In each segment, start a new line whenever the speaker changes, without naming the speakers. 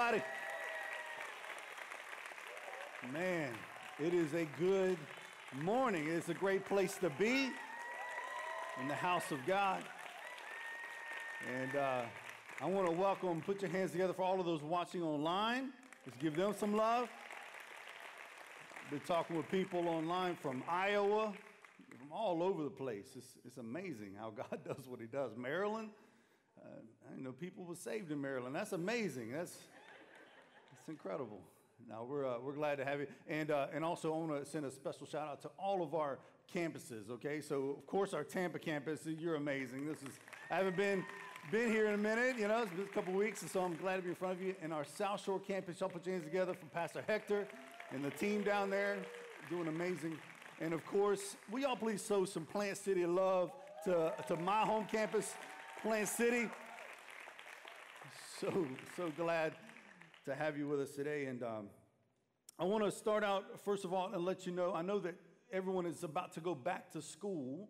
somebody. Man, it is a good morning. It's a great place to be in the house of God. And uh, I want to welcome, put your hands together for all of those watching online. Let's give them some love. Been talking with people online from Iowa, from all over the place. It's, it's amazing how God does what He does. Maryland, uh, I know people were saved in Maryland. That's amazing. That's, that's incredible. Now, we're, uh, we're glad to have you. And, uh, and also, I want to send a special shout out to all of our campuses, okay? So, of course, our Tampa campus, you're amazing. This is, I haven't been, been here in a minute, you know, it's been a couple weeks, and so I'm glad to be in front of you. And our South Shore campus, y'all put your hands together for Pastor Hector and the team down there, doing amazing. And of course, we all please show some Plant City love to, to my home campus, Plant City. So, so glad to have you with us today. And um, I want to start out, first of all, and let you know I know that everyone is about to go back to school,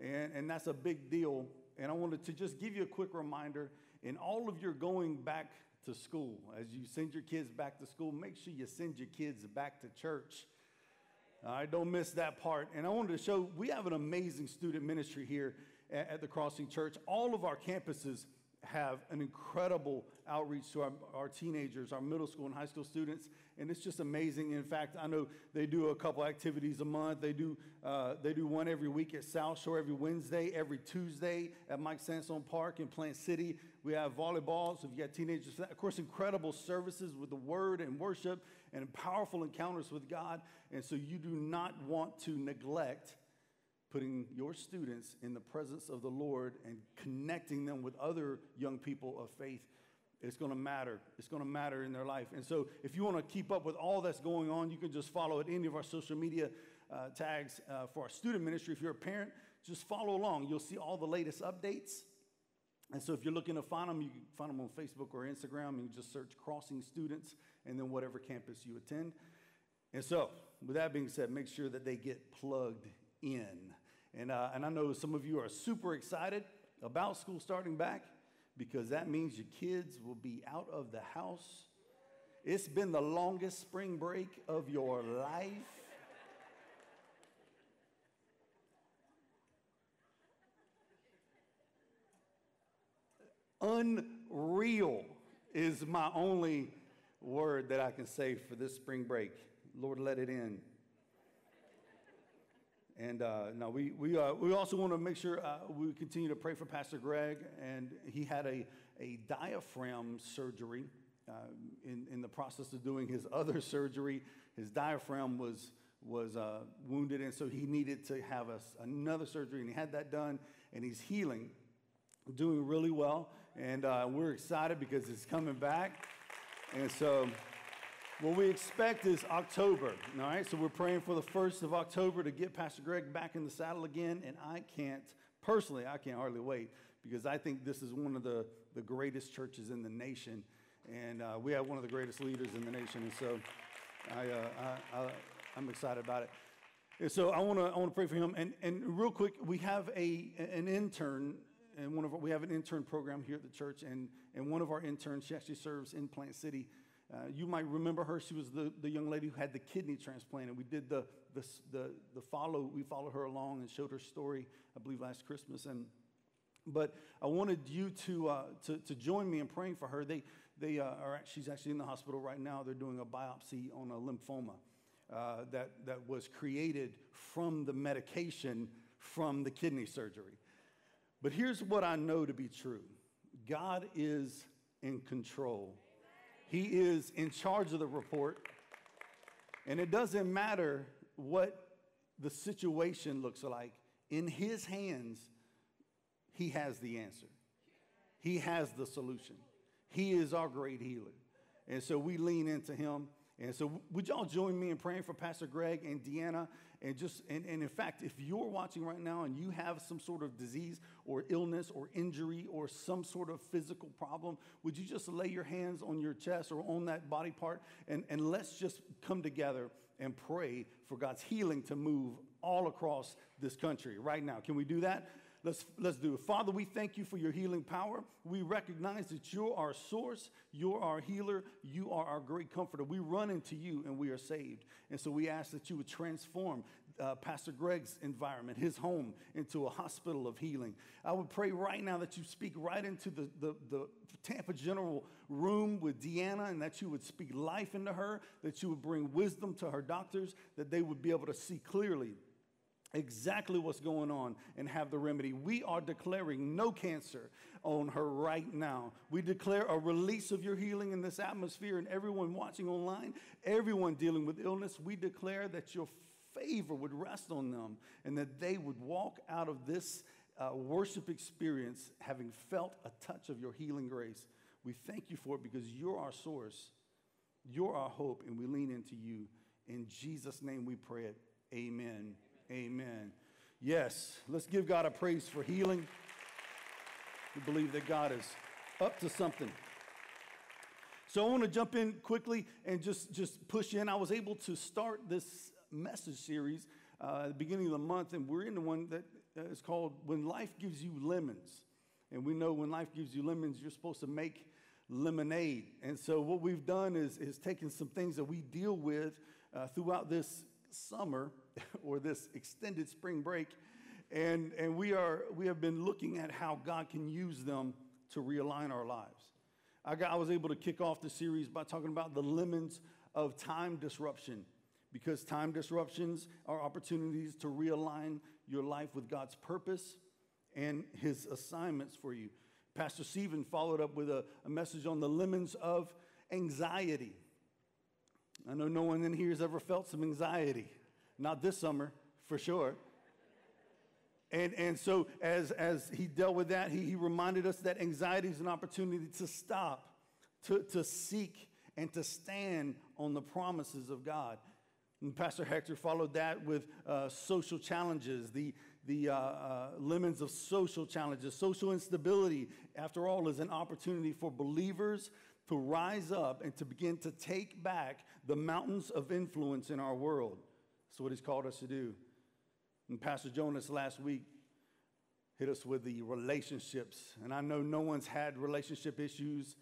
and, and that's a big deal. And I wanted to just give you a quick reminder in all of your going back to school, as you send your kids back to school, make sure you send your kids back to church. All right, don't miss that part. And I wanted to show we have an amazing student ministry here at, at the Crossing Church. All of our campuses have an incredible outreach to our, our, teenagers, our middle school and high school students, and it's just amazing. In fact, I know they do a couple activities a month. They do uh, they do one every week at South Shore, every Wednesday, every Tuesday at Mike Sansone Park in Plant City. We have volleyball, so if you got teenagers, of course, incredible services with the Word and worship, and powerful encounters with God. And so you do not want to neglect putting your students in the presence of the Lord and connecting them with other young people of faith, it's going to matter. It's going to matter in their life. And so, if you want to keep up with all that's going on, you can just follow at any of our social media uh, tags uh, for our student ministry. If you're a parent, just follow along. You'll see all the latest updates. And so, if you're looking to find them, you can find them on Facebook or Instagram. You just search Crossing Students and then whatever campus you attend. And so, with that being said, make sure that they get plugged in. And, uh, and I know some of you are super excited about school starting back because that means your kids will be out of the house. It's been the longest spring break of your life. Unreal is my only word that I can say for this spring break. Lord, let it in. And uh, now we, we, uh, we also want to make sure uh, we continue to pray for Pastor Greg. And he had a, a diaphragm surgery uh, in, in the process of doing his other surgery. His diaphragm was, was uh, wounded, and so he needed to have a, another surgery. And he had that done, and he's healing, doing really well. And uh, we're excited because it's coming back. And so what we expect is October, all right? So we're praying for the first of October to get Pastor Greg back in the saddle again, and I can't, personally, I can't hardly wait because I think this is one of the, the greatest churches in the nation, and uh, we have one of the greatest leaders in the nation, and so I, uh, I, am excited about it. And so I want to I want to pray for him, and, and real quick, we have a, an intern and one of our, we have an intern program here at the church, and, and one of our interns, she actually serves in Plant City uh, you might remember her. She was the, the young lady who had the kidney transplant, and we did the, the, the, the follow. We followed her along and showed her story, I believe, last Christmas. And but I wanted you to, uh, to, to, join me in praying for her. They, they uh, are, she's actually in the hospital right now. They're doing a biopsy on a lymphoma uh, that, that was created from the medication from the kidney surgery. But here's what I know to be true God is in control he is in charge of the report. And it doesn't matter what the situation looks like, in His hands, He has the answer. He has the solution. He is our great healer. And so we lean into Him. And so, would y'all join me in praying for Pastor Greg and Deanna? And just, and, and in fact, if you're watching right now and you have some sort of disease or illness or injury or some sort of physical problem, would you just lay your hands on your chest or on that body part? And, and let's just come together and pray for God's healing to move all across this country right now. Can we do that? Let's, let's do it. Father, we thank you for your healing power. We recognize that you're our source, you're our healer, you are our great comforter. We run into you and we are saved. And so we ask that you would transform uh, Pastor Greg's environment, his home, into a hospital of healing. I would pray right now that you speak right into the, the, the Tampa General room with Deanna and that you would speak life into her, that you would bring wisdom to her doctors, that they would be able to see clearly exactly what's going on and have the remedy. We are declaring no cancer on her right now. We declare a release of your healing in this atmosphere and everyone watching online, everyone dealing with illness, we declare that your favor would rest on them and that they would walk out of this uh, worship experience having felt a touch of your healing grace. We thank you for it because you're our source, you're our hope, and we lean into you. In Jesus' name we pray it. Amen. Amen. Yes, let's give God a praise for healing. We believe that God is up to something. So I want to jump in quickly and just, just push in. I was able to start this message series uh, at the beginning of the month, and we're in the one that uh, called When Life Gives You Lemons. And we know when life gives you lemons, you're supposed to make lemonade. And so what we've done is, is taken some things that we deal with uh, throughout this summer or this extended spring break, and, and we, are, we have been looking at how God can use them to realign our lives. I, got, I was able to kick off the series by talking about the lemons of time disruption because time disruptions are opportunities to realign your life with God's purpose and his assignments for you. Pastor Stephen followed up with a, a message on the lemons of anxiety. I know no one in here has ever felt some anxiety. Not this summer, for sure. And, and so, as, as he dealt with that, he, he reminded us that anxiety is an opportunity to stop, to, to seek, and to stand on the promises of God. And Pastor Hector followed that with uh, social challenges, the, the uh, uh, lemons of social challenges. Social instability, after all, is an opportunity for believers to rise up and to begin to take back the mountains of influence in our world. That's what he's called us to do. And Pastor Jonas last week hit us with the relationships. And I know no one's had relationship issues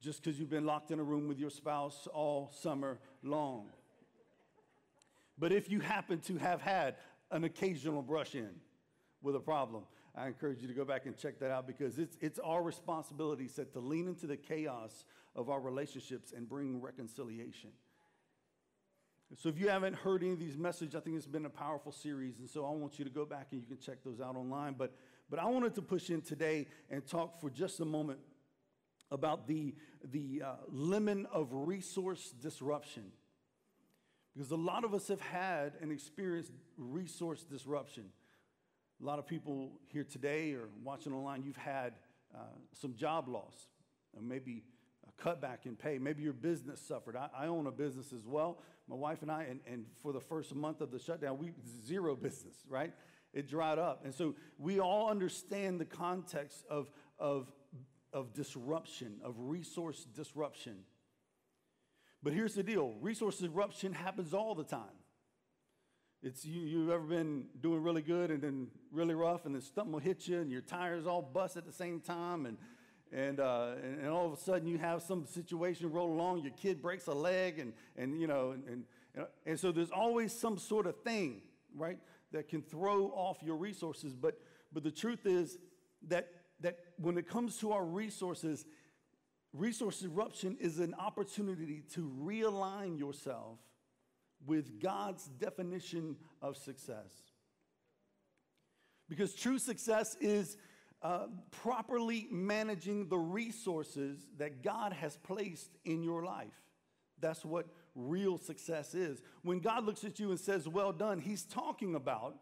just because you've been locked in a room with your spouse all summer long. But if you happen to have had an occasional brush in with a problem, I encourage you to go back and check that out because it's, it's our responsibility set to lean into the chaos of our relationships and bring reconciliation. So if you haven't heard any of these messages, I think it's been a powerful series. And so I want you to go back and you can check those out online. But, but I wanted to push in today and talk for just a moment about the, the uh, lemon of resource disruption. Because a lot of us have had and experienced resource disruption. A lot of people here today or watching online, you've had uh, some job loss, or maybe cutback in pay. Maybe your business suffered. I, I own a business as well. My wife and I, and, and for the first month of the shutdown, we zero business, right? It dried up. And so we all understand the context of, of, of disruption, of resource disruption. But here's the deal resource disruption happens all the time. It's you, you've ever been doing really good and then really rough, and then something will hit you, and your tires all bust at the same time, and and, uh, and, and, all of a sudden you have some situation roll along, your kid breaks a leg, and, and you know, and, and, and so there's always some sort of thing, right, that can throw off your resources. But, but the truth is that, that when it comes to our resources, resource eruption is an opportunity to realign yourself with God's definition of success. Because true success is uh, properly managing the resources that God has placed in your life. That's what real success is. When God looks at you and says, Well done, He's talking about,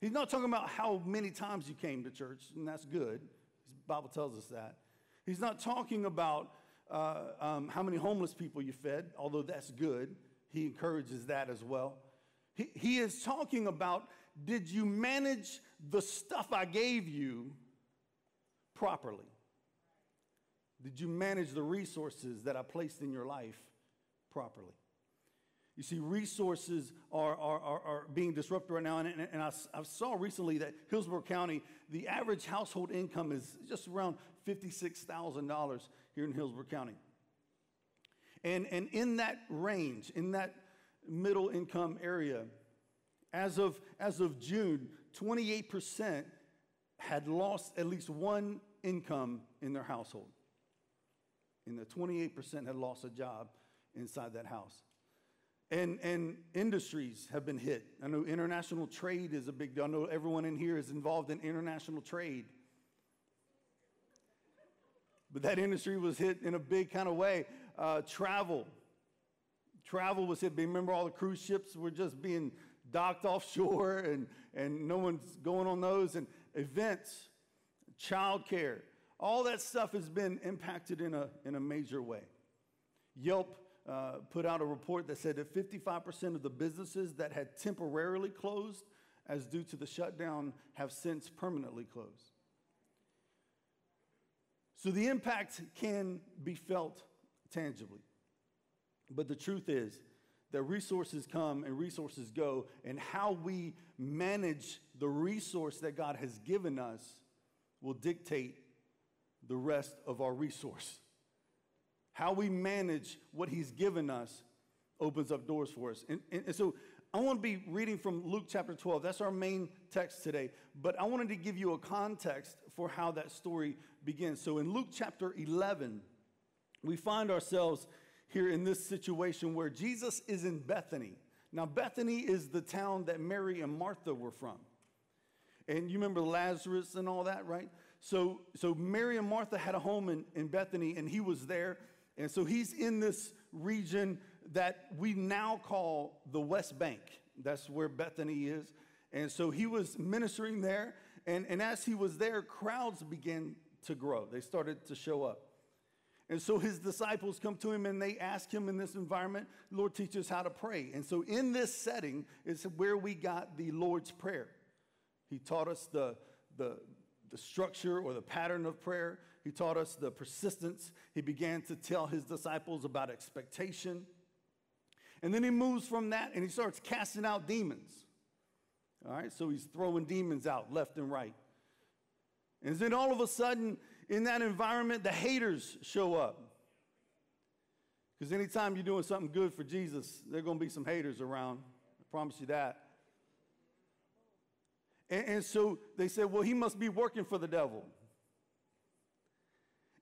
He's not talking about how many times you came to church, and that's good. The Bible tells us that. He's not talking about uh, um, how many homeless people you fed, although that's good. He encourages that as well. He, he is talking about did you manage the stuff I gave you properly? Did you manage the resources that I placed in your life properly? You see, resources are, are, are, are being disrupted right now. And, and, I, I, saw recently that Hillsborough County, the average household income is just around $56,000 here in Hillsborough County. And, and in that range, in that middle income area, as of, as of June, 28% had lost at least one income in their household. And the 28% had lost a job inside that house. And, and industries have been hit. I know international trade is a big deal. I know everyone in here is involved in international trade. But that industry was hit in a big kind of way. Uh, travel. Travel was hit. Remember, all the cruise ships were just being docked offshore and, and no one's going on those. And events, childcare, all that stuff has been impacted in a, in a major way. Yelp uh, put out a report that said that 55% of the businesses that had temporarily closed as due to the shutdown have since permanently closed. So the impact can be felt tangibly. But the truth is that resources come and resources go, and how we manage the resource that God has given us will dictate the rest of our resource. How we manage what He's given us opens up doors for us. And, and, and so I want to be reading from Luke chapter 12. That's our main text today. But I wanted to give you a context for how that story begins. So in Luke chapter 11, we find ourselves here in this situation where Jesus is in Bethany. Now, Bethany is the town that Mary and Martha were from. And you remember Lazarus and all that, right? So, so Mary and Martha had a home in, in Bethany, and he was there. And so he's in this region that we now call the West Bank. That's where Bethany is. And so he was ministering there. And, and as he was there, crowds began to grow. They started to show up. And so his disciples come to him and they ask him in this environment, Lord, teach us how to pray. And so in this setting is where we got the Lord's Prayer. He taught us the, the, the structure or the pattern of prayer. He taught us the persistence. He began to tell his disciples about expectation. And then he moves from that and he starts casting out demons. All right, so he's throwing demons out left and right. And then all of a sudden, in that environment, the haters show up. Because anytime you're doing something good for Jesus, there are going to be some haters around. I promise you that. And, and so they said, well, he must be working for the devil.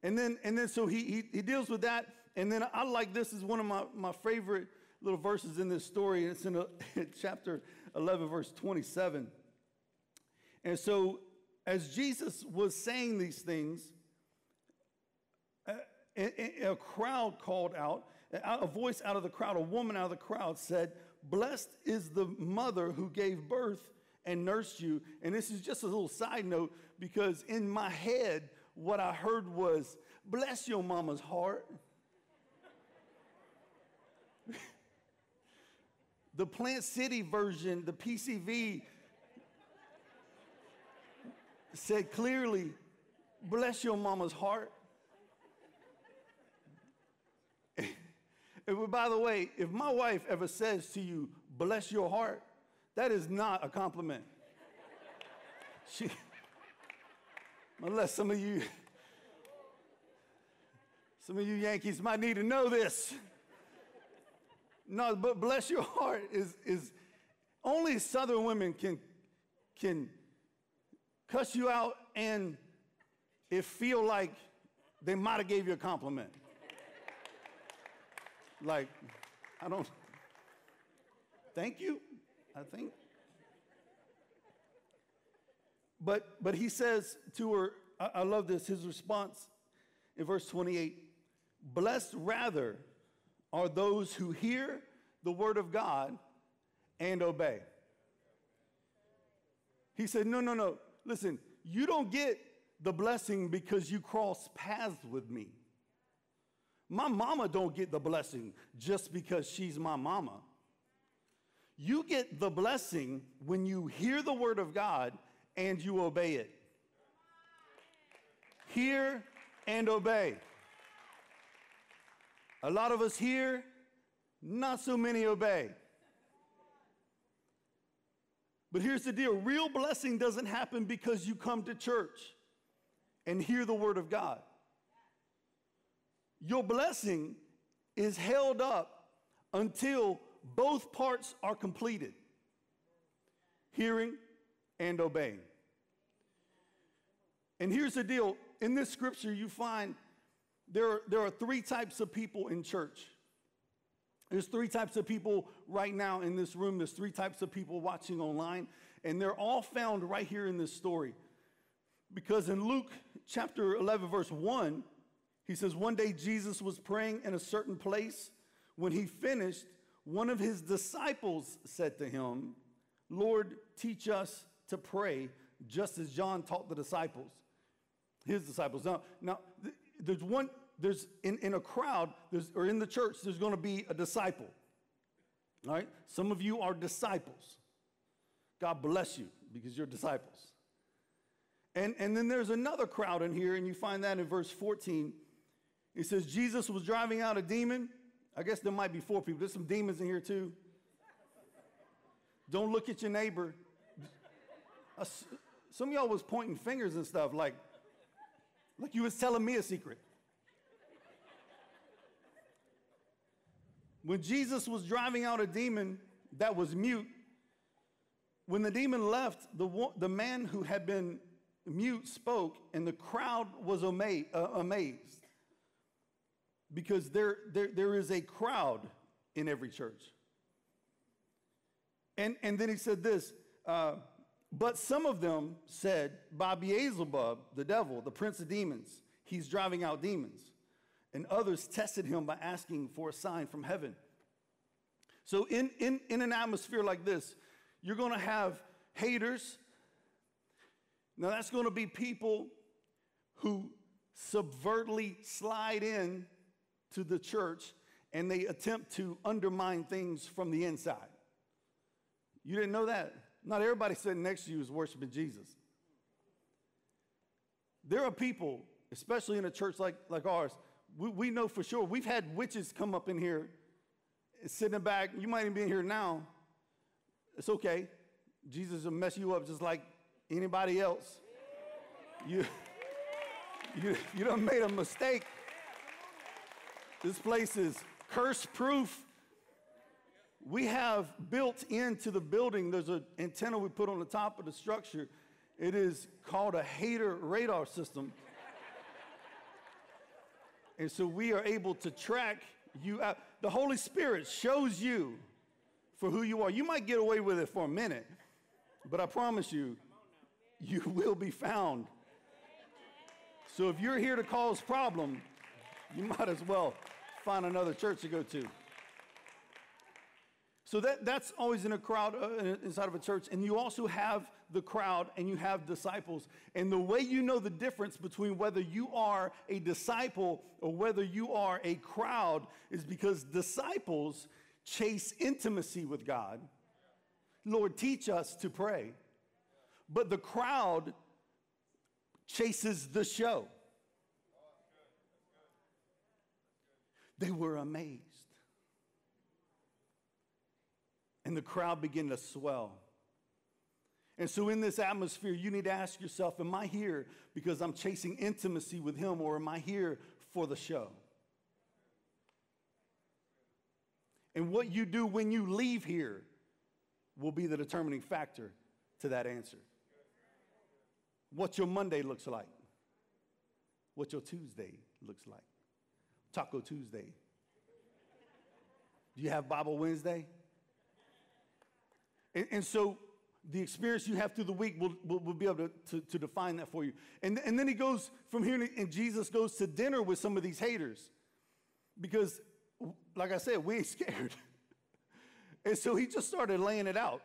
And then, and then so he, he, he deals with that. And then I like this is one of my, my favorite little verses in this story. It's in, a, chapter 11, verse 27. And so as Jesus was saying these things, a, crowd called out, a voice out of the crowd, a woman out of the crowd said, Blessed is the mother who gave birth and nursed you. And this is just a little side note because in my head, what I heard was, Bless your mama's heart. the Plant City version, the PCV, said clearly, Bless your mama's heart. By the way, if my wife ever says to you, bless your heart, that is not a compliment. She, unless some of you, some of you Yankees might need to know this. No, but bless your heart is, is only Southern women can, can cuss you out and it feel like they might have gave you a compliment. Like, I don't, thank you, I think. But, but he says to her, I, I love this, his response in verse 28 Blessed rather are those who hear the word of God and obey. He said, No, no, no. Listen, you don't get the blessing because you cross paths with me. My mama don't get the blessing just because she's my mama. You get the blessing when you hear the word of God and you obey it. Hear and obey. A lot of us hear not so many obey. But here's the deal real blessing doesn't happen because you come to church and hear the word of God. Your blessing is held up until both parts are completed hearing and obeying. And here's the deal in this scripture, you find there are, there are three types of people in church. There's three types of people right now in this room. There's three types of people watching online, and they're all found right here in this story. Because in Luke chapter 11, verse 1, he says, One day Jesus was praying in a certain place. When he finished, one of his disciples said to him, Lord, teach us to pray, just as John taught the disciples, his disciples. Now, now there's one, there's in, in a crowd, there's, or in the church, there's going to be a disciple. All right? Some of you are disciples. God bless you because you're disciples. And, and then there's another crowd in here, and you find that in verse 14. It says, Jesus was driving out a demon. I guess there might be four people. There's some demons in here too. Don't look at your neighbor. Some of y'all was pointing fingers and stuff like, like you was telling me a secret. When Jesus was driving out a demon that was mute, when the demon left, the, the man who had been mute spoke, and the crowd was uh, amazed. Because there, there, there is a crowd in every church. And, and then he said this, uh, but some of them said, by Beelzebub, the devil, the prince of demons, he's driving out demons and others tested him by asking for a sign from heaven. So, in, in, in an atmosphere like this, you're to have haters. Now, that's to be people who subvertly slide in to the church and they attempt to undermine things from the inside. You didn't know that? Not everybody sitting next to you is worshiping Jesus. There are people, especially in a church like, like ours, we, we know for sure. We've had witches come up in here, sitting back. You might even be in here now. It's okay. Jesus will mess you up just like anybody else. You, you, you done made a mistake. This place is curse proof. We have built into the building, there's an antenna we put on the top of the structure. It is called a hater radar system. And so we are able to track you out. The Holy Spirit shows you for who you are. You might get away with it for a minute, but I promise you, you will be found. So if you're here to cause problem, you might as well find another church to go to. So that, that's always in a crowd uh, inside of a church. And you also have the crowd and you have disciples. And the way you know the difference between whether you are a disciple or whether you are a crowd is because disciples chase intimacy with God. Lord, teach us to pray. But the crowd chases the show. They were amazed. And the crowd began to swell. And so, in this atmosphere, you need to ask yourself Am I here because I'm chasing intimacy with Him, or am I here for the show? And what you do when you leave here will be the determining factor to that answer. What your Monday looks like, what your Tuesday looks like. Taco Tuesday. Do you have Bible Wednesday? And, and so the experience you have through the week will, will, will be able to, to, to, define that for you. And, and then he goes from here, and Jesus goes to dinner with some of these haters. Because, like I said, we ain't scared. and so he just started laying it out.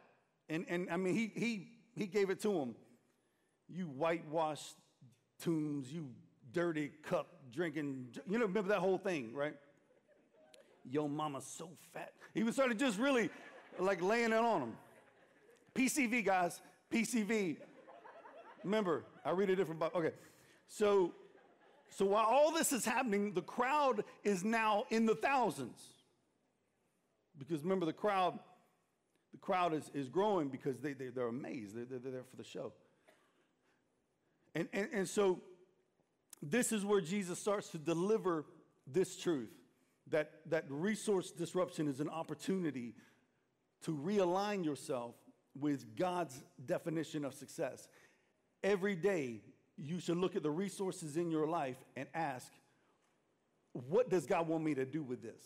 And, and I mean, he, he, he gave it to him. You whitewashed tombs, you dirty cup drinking. You know, remember that whole thing, right? Yo, mama's so fat. He was started just really like laying it on him. PCV, guys, PCV. Remember, I read a different book. Okay, so so while all this is happening, the crowd is now in the thousands. because remember the crowd, the crowd is, is growing because they, they, they're amazed. They're, they're there for the show. And, and, and so this is where Jesus starts to deliver this truth that, that resource disruption is an opportunity to realign yourself with God's definition of success. Every day, you should look at the resources in your life and ask, what does God want me to do with this?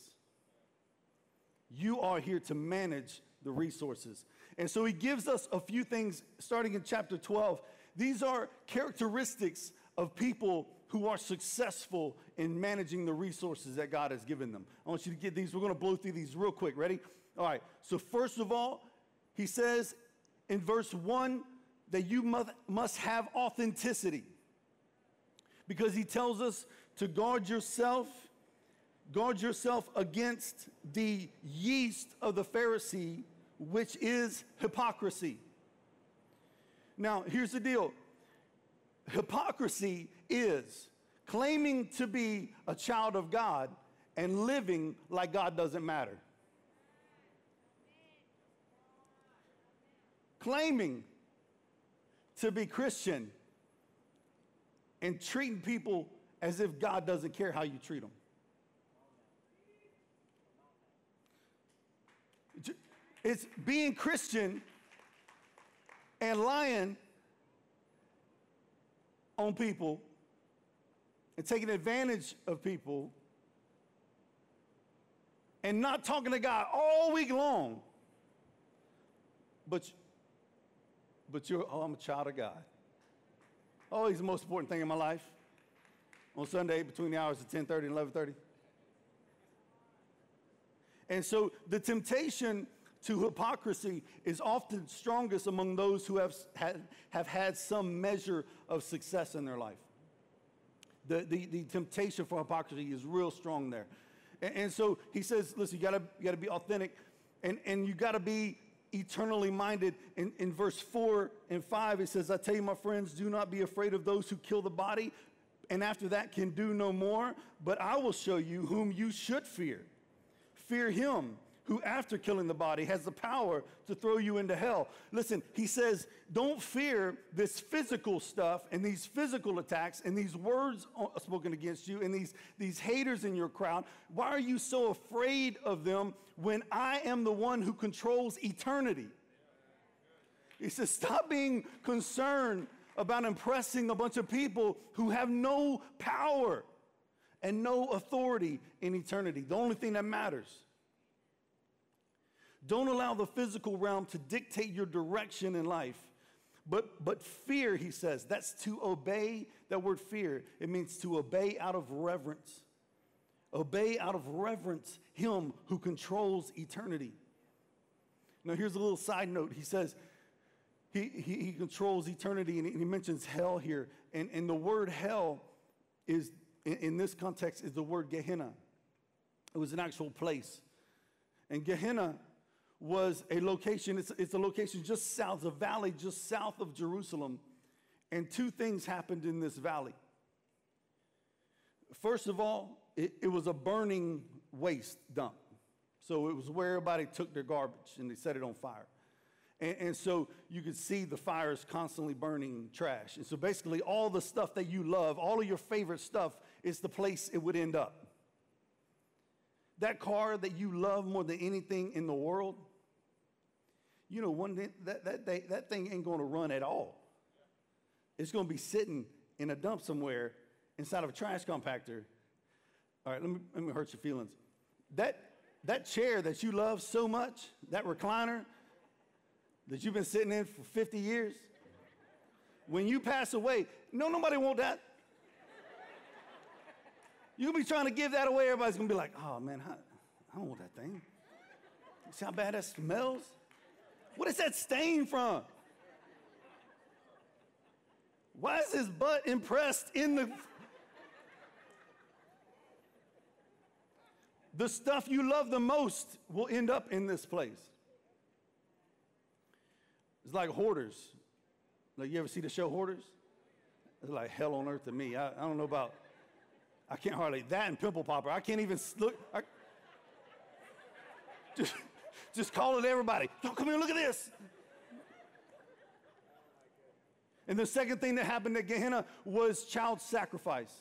You are here to manage the resources. And so he gives us a few things starting in chapter 12. These are characteristics of people who are successful in managing the resources that God has given them. I want you to get these. We're going to blow through these real quick. Ready? All right. So, first of all, he says in verse 1 that you must, must have authenticity because he tells us to guard yourself, guard yourself against the yeast of the Pharisee, which is hypocrisy. Now, here's the deal hypocrisy is claiming to be a child of God and living like God doesn't matter. Claiming to be Christian and treating people as if God doesn't care how you treat them. It's being Christian and lying on people and taking advantage of people and not talking to God all week long. But, but you're, oh, I'm a child of God. Oh, he's the most important thing in my life. On Sunday, between the hours of 10:30 and 11:30. And so the temptation to hypocrisy is often strongest among those who have had, have had some measure of success in their life. The, the, the temptation for hypocrisy is real strong there. And, and so he says, listen, you gotta, you gotta be authentic and, and you gotta be eternally minded. In, in verse 4 and 5, it says, I tell you, my friends, do not be afraid of those who kill the body, and after that can do no more, but I will show you whom you should fear. Fear him who, after killing the body, has the power to throw you into hell. Listen, he says, don't fear this physical stuff and these physical attacks and these words spoken against you and these, these haters in your crowd. Why are you so afraid of them when I am the one who controls eternity? He says, stop being concerned about impressing a bunch of people who have no power and no authority in eternity. The only thing that matters don't allow the physical realm to dictate your direction in life. But, but fear, he says, that's to obey. That word fear, it means to obey out of reverence. Obey out of reverence him who controls eternity. Now, here's a little side note. He says, he, he, he controls eternity, and he, mentions hell here. And, and the word hell is, in, in this context, is the word Gehenna. It was an actual place. And Gehenna was a location, it's, it's a location just south, a valley just south of Jerusalem. And two things happened in this valley. First of all, it, it was a burning waste dump. So it was where everybody took their garbage and they set it on fire. And, and, so you could see the fires constantly burning trash. And so basically, all the stuff that you love, all of your favorite stuff, is the place it would end up. That car that you love more than anything in the world, you know, one day, that, that, day, that thing ain't going to run at all. It's going to be sitting in a dump somewhere inside of a trash compactor. All right, let me, let me hurt your feelings. That, that chair that you love so much, that recliner that you've been sitting in for 50 years, when you pass away, no, nobody want that. You'll be trying to give that away. Everybody's going to be like, oh, man, I, I don't want that thing. You See how bad that smells? What is that stain from? Why is his butt impressed in the. the stuff you love the most will end up in this place. It's like hoarders. Like, you ever see the show Hoarders? It's like hell on earth to me. I, I don't know about, I can't hardly, that and pimple popper. I can't even look. I, just, just it everybody, y'all come here, look at this. And the second thing that happened at Gehenna was child sacrifice.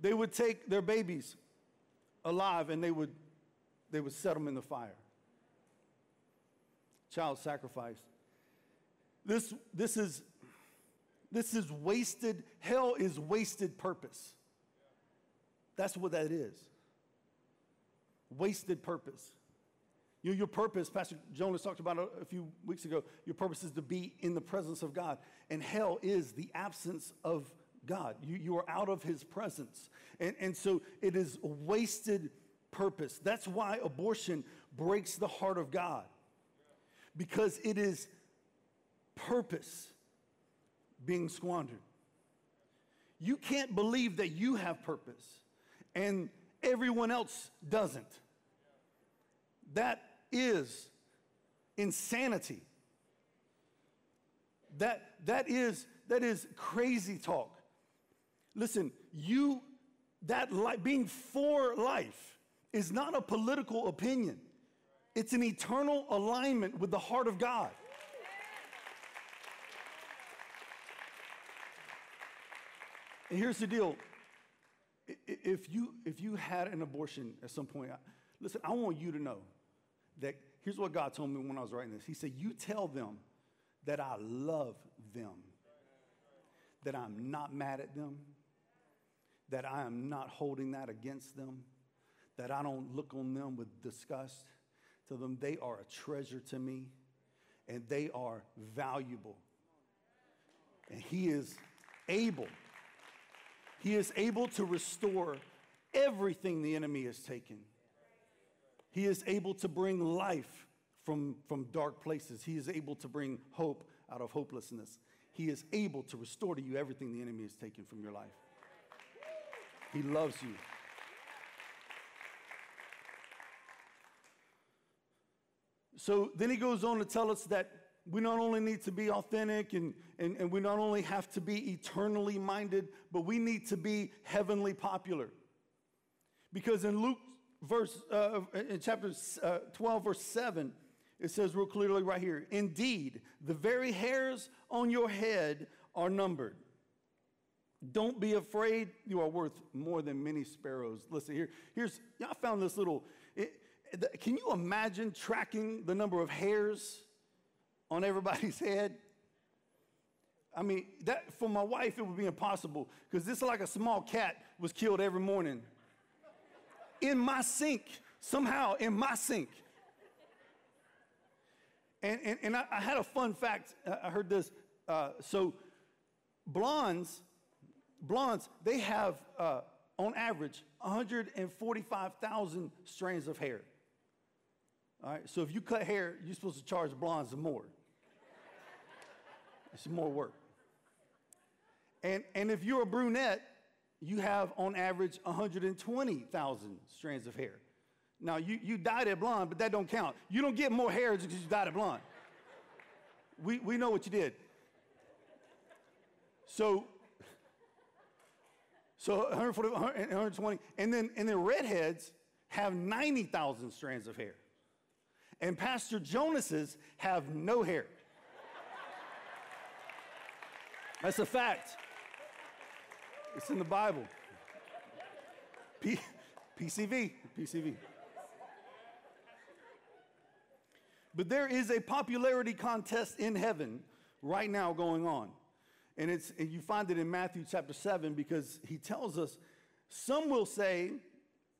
They would take their babies alive and they would, they would set them in the fire. Child sacrifice. This, this, is, this is wasted, hell is wasted purpose. That's what that is. Wasted purpose. You, your purpose, Pastor Jonas talked about a, a few weeks ago, your purpose is to be in the presence of God. And hell is the absence of God. You, you are out of his presence. And, and so it is wasted purpose. That's why abortion breaks the heart of God, because it is purpose being squandered. You can't believe that you have purpose and everyone else doesn't. That is insanity. That, that, is, that is crazy talk. Listen, you, that li- being for life is not a political opinion. It's an eternal alignment with the heart of God. And here's the deal. If you, if you had an abortion at some point, listen, I want you to know that here's what God told me when I was writing this. He said, You tell them that I love them, that I'm not mad at them, that I am not holding that against them, that I don't look on them with disgust. To them, they are a treasure to me and they are valuable. And He is able, He is able to restore everything the enemy has taken. He is able to bring life from, from dark places. He is able to bring hope out of hopelessness. He is able to restore to you everything the enemy has taken from your life. He loves you. So then he goes on to tell us that we not only need to be authentic and, and, and we not only have to be eternally minded, but we need to be heavenly popular. Because in Luke verse, uh, in chapter uh, 12, verse 7, it says real clearly right here Indeed, the very hairs on your head are numbered. Don't be afraid. You are worth more than many sparrows. Listen here. Here's I found this little. It, can you imagine tracking the number of hairs on everybody's head? I mean, that for my wife it would be impossible because this is like a small cat was killed every morning in my sink, somehow in my sink. And, and, and I, I, had a fun fact. I heard this. Uh, so, blondes, blondes, they have, uh, on average, 145,000 strands of hair. All right, so if you cut hair, you're supposed to charge blondes more. It's more work. And, and if you're a brunette, you have on average 120,000 strands of hair. Now, you, you dyed it blonde, but that don't count. You don't get more hair just because you dyed it blonde. We, we know what you did. So, so 140, 120, and then, and then redheads have 90,000 strands of hair. And Pastor Jonas's have no hair. That's a fact. It's in the Bible. P- PCV, PCV. But there is a popularity contest in heaven right now going on. And, it's, and you find it in Matthew chapter 7 because he tells us some will say,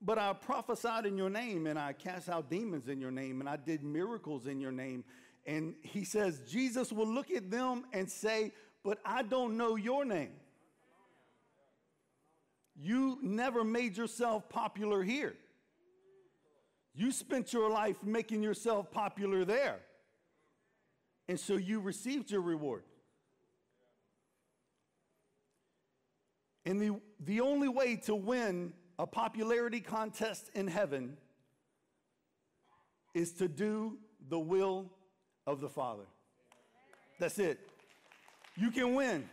But I prophesied in your name, and I cast out demons in your name, and I did miracles in your name. And he says, Jesus will look at them and say, But I don't know your name. You never made yourself popular here. You spent your life making yourself popular there. And so you received your reward. And the, the only way to win a popularity contest in heaven is to do the will of the Father. That's it. You can win.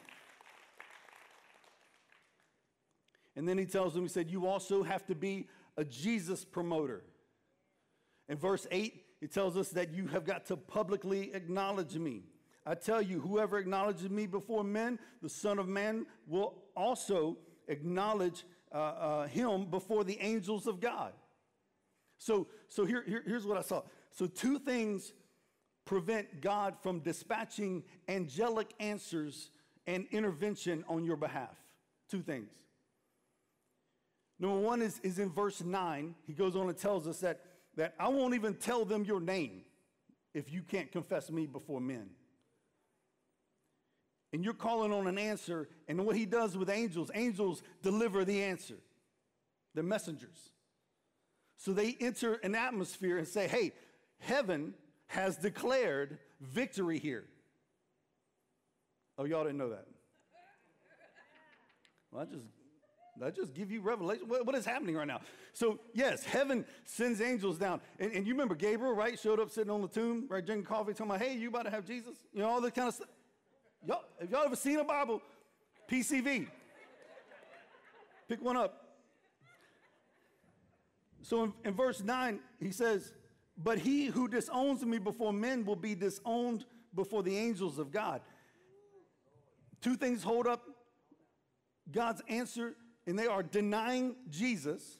And then he tells them, he said, You also have to be a Jesus promoter. In verse 8, it tells us that you have got to publicly acknowledge me. I tell you, whoever acknowledges me before men, the Son of Man will also acknowledge uh, uh, him before the angels of God. So, so here, here, here's what I saw. So, two things prevent God from dispatching angelic answers and intervention on your behalf. Two things. Number one is, is in verse 9. He goes on and tells us that, that I won't even tell them your name if you can't confess me before men. And you're calling on an answer, and what he does with angels, angels deliver the answer. They're messengers. So they enter an atmosphere and say, hey, heaven has declared victory here. Oh, y'all didn't know that. Well, I just I just give you revelation. What, what is happening right now? So, yes, heaven sends angels down. And, and, you remember Gabriel, right? Showed up sitting on the tomb, right? Drinking coffee, talking about, hey, you about to have Jesus? You know, all that kind of stuff. Y'all, have y'all ever seen a Bible? PCV. Pick one up. So in, in verse 9, he says, But he who disowns me before men will be disowned before the angels of God. Two things hold up God's answer, and they are denying Jesus.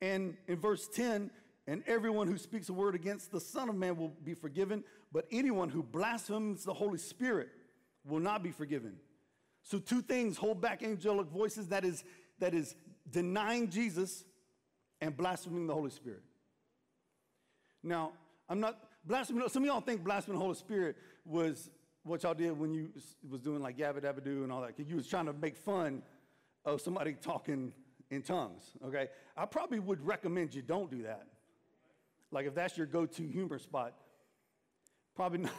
And in verse 10, and everyone who speaks a word against the Son of Man will be forgiven, but anyone who blasphemes the Holy Spirit will not be forgiven. So, two things hold back angelic voices that is, that is denying Jesus and blaspheming the Holy Spirit. Now, I'm not blaspheming, some of y'all think blaspheming the Holy Spirit was what y'all did when you was doing like yabba dabba doo and all that. You was trying to make fun of somebody talking in tongues, okay? I probably would recommend you don't do that. Like if that's your go-to humor spot, probably not,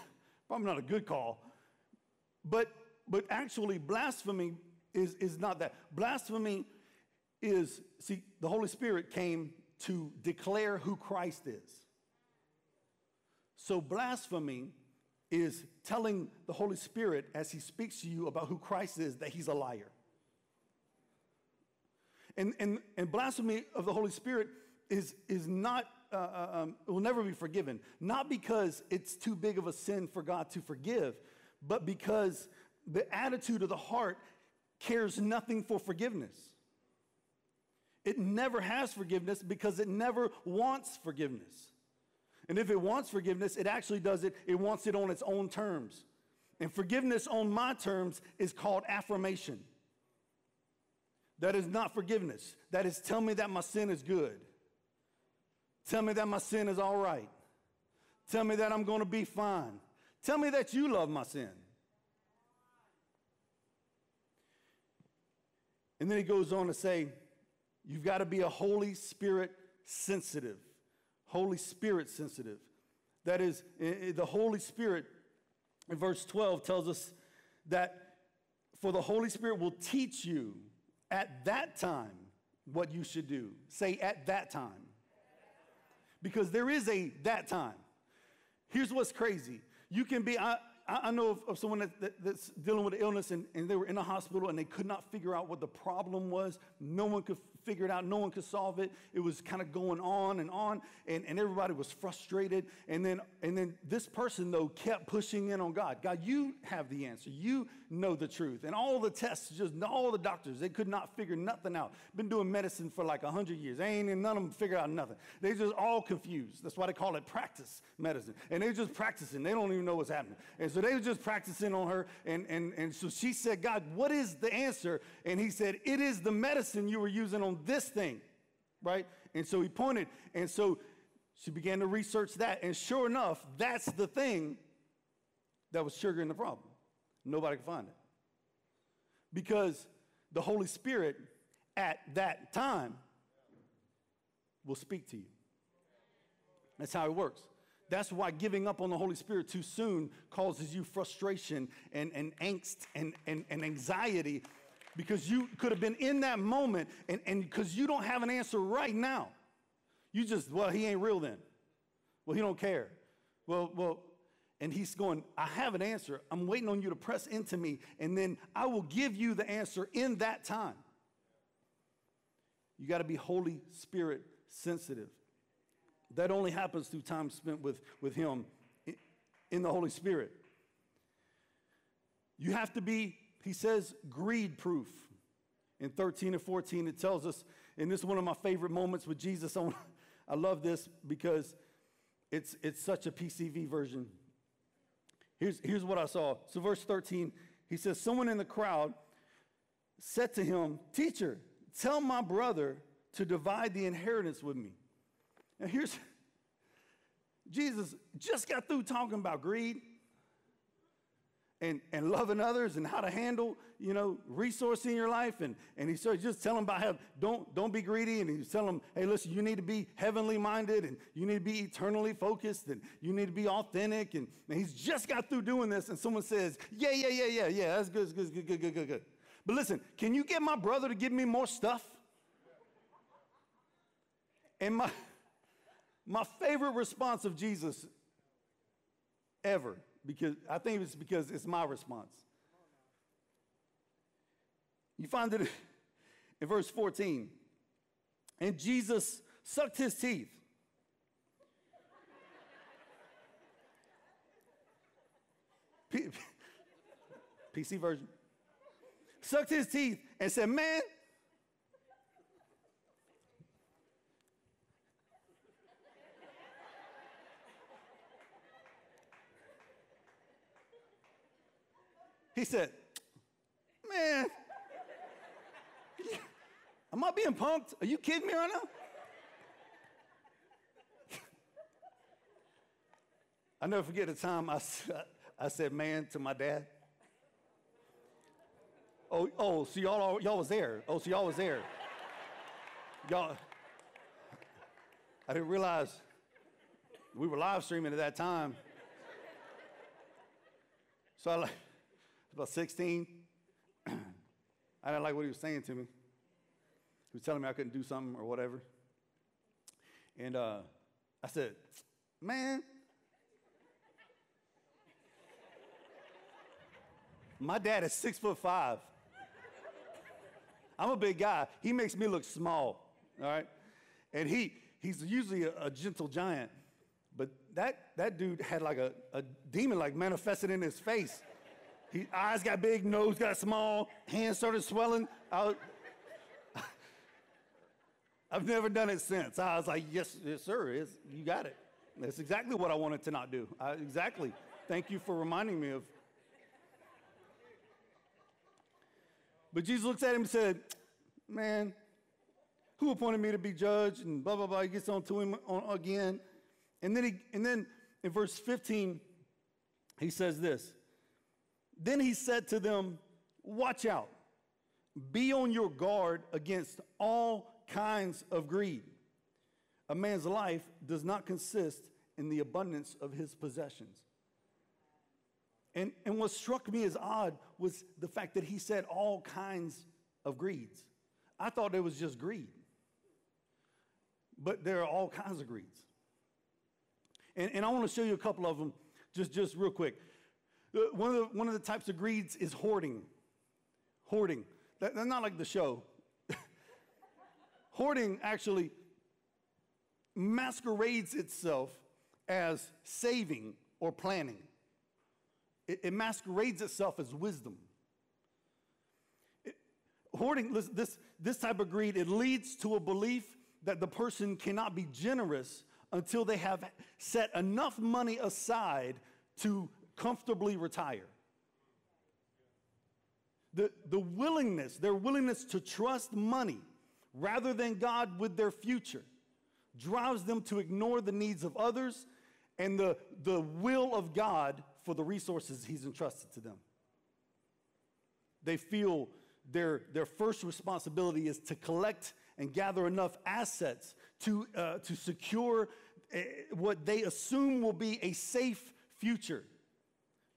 probably not a good call. But but actually blasphemy is, is not that. Blasphemy is, see, the Holy Spirit came to declare who Christ is. So blasphemy is telling the Holy Spirit as he speaks to you about who Christ is that he's a liar. And, and, and blasphemy of the Holy Spirit is, is not, uh, uh um, will never be forgiven. Not because it's too big of a sin for God to forgive, but because the attitude of the heart cares nothing for forgiveness. It never has forgiveness because it never wants forgiveness. And if it wants forgiveness, it actually does it, it wants it on its own terms. And forgiveness on my terms is called affirmation. That is not forgiveness. That is tell me that my sin is good. Tell me that my sin is all right. Tell me that I'm going to be fine. Tell me that you love my sin. And then he goes on to say, You've got to be a Holy Spirit sensitive. Holy Spirit sensitive. That is, the Holy Spirit, in verse 12, tells us that for the Holy Spirit will teach you at that time what you should do. Say, at that time. Because there is a that time. Here's what's crazy. You can be, I, I know of, of someone that, that, that's dealing with an illness and, and they were in a hospital and they could not figure out what the problem was. No one could figure it out. No one could solve it. It was kind of going on and on, and, and everybody was frustrated. And then, and then this person, though, kept pushing in on God. God, you have the answer. You know the truth. And all the tests, just all the doctors, they could not figure nothing out. Been doing medicine for like 100 years. They ain't none of them figure out nothing. They just all confused. That's why they call it practice medicine. And they're just practicing. They don't even know what's happening. And so they were just practicing on her. And, and, and so she said, God, what is the answer? And he said, It is the medicine you were using on this thing, right? And so he pointed. And so she began to research that. And sure enough, that's the thing that was triggering the problem. Nobody could find it. Because the Holy Spirit at that time will speak to you. That's how it works. That's why giving up on the Holy Spirit too soon causes you frustration and, and angst and, and, and anxiety because you could have been in that moment and because you don't have an answer right now. You just, well, he ain't real then. Well, he don't care. Well, well, and he's going, I have an answer. I'm waiting on you to press into me, and then I will give you the answer in that time. You got to be Holy Spirit sensitive. That only happens through time spent with, with Him in the Holy Spirit. You have to be, he says, greed proof. In 13 and 14, it tells us, and this is one of my favorite moments with Jesus. I, I love this because it's, it's such a PCV version. Here's, here's what I saw. So, verse 13, he says, Someone in the crowd said to him, Teacher, tell my brother to divide the inheritance with me. Now, here's Jesus just got through talking about greed and, and loving others and how to handle, you know, resource in your life. And, and he started just telling about how don't, don't be greedy. And he's telling them, hey, listen, you need to be heavenly minded and you need to be eternally focused and you need to be authentic. And, and he's just got through doing this. And someone says, yeah, yeah, yeah, yeah, yeah, that's good, good, good, good, good, good, good. But listen, can you get my brother to give me more stuff? And my, my favorite response of Jesus ever because I think it's because it's my response. You find it in verse 14. And Jesus sucked his teeth. PC version. Sucked his teeth and said, Man, He said, Man, am I being punked? Are you kidding me right now? I never forget the time I, I said man to my dad. Oh, oh, so y'all, all- y'all was there. Oh, so y'all was there. Y'all, I didn't realize we were live streaming at that time. So I like, about 16. I didn't like what he was saying to me. He was telling me I couldn't do something or whatever. And uh, I said, man, my dad is six foot five. I'm a big guy. He makes me look small, all right? And he, he's usually a, a gentle giant. But that, that dude had like a, a demon like manifested in his face. His eyes got big, nose got small, hands started swelling. I, I've never done it since. I was like, yes, yes sir, it's, you got it. That's exactly what I wanted to not do. I, exactly. Thank you for reminding me of. But Jesus looks at him and said, man, who appointed me to be judge? And blah, blah, blah. He gets on to him on, again. And then, he, and then in verse 15, he says this. Then he said to them, Watch out, be on your guard against all kinds of greed. A man's life does not consist in the abundance of his possessions. And, and what struck me as odd was the fact that he said all kinds of greeds. I thought it was just greed, but there are all kinds of greeds. And, and I want to show you a couple of them just, just real quick. One of, the, one of the types of greeds is hoarding. Hoarding. That, that's not like the show. hoarding actually masquerades itself as saving or planning, it, it masquerades itself as wisdom. Hoarding, this, this type of greed, it leads to a belief that the person cannot be generous until they have set enough money aside to comfortably retire. The, the willingness, their willingness to trust money rather than God with their future drives them to ignore the needs of others and the, the will of God for the resources He's entrusted to them. They feel their, their first responsibility is to collect and gather enough assets to, uh, to secure uh, what they assume will be a safe future.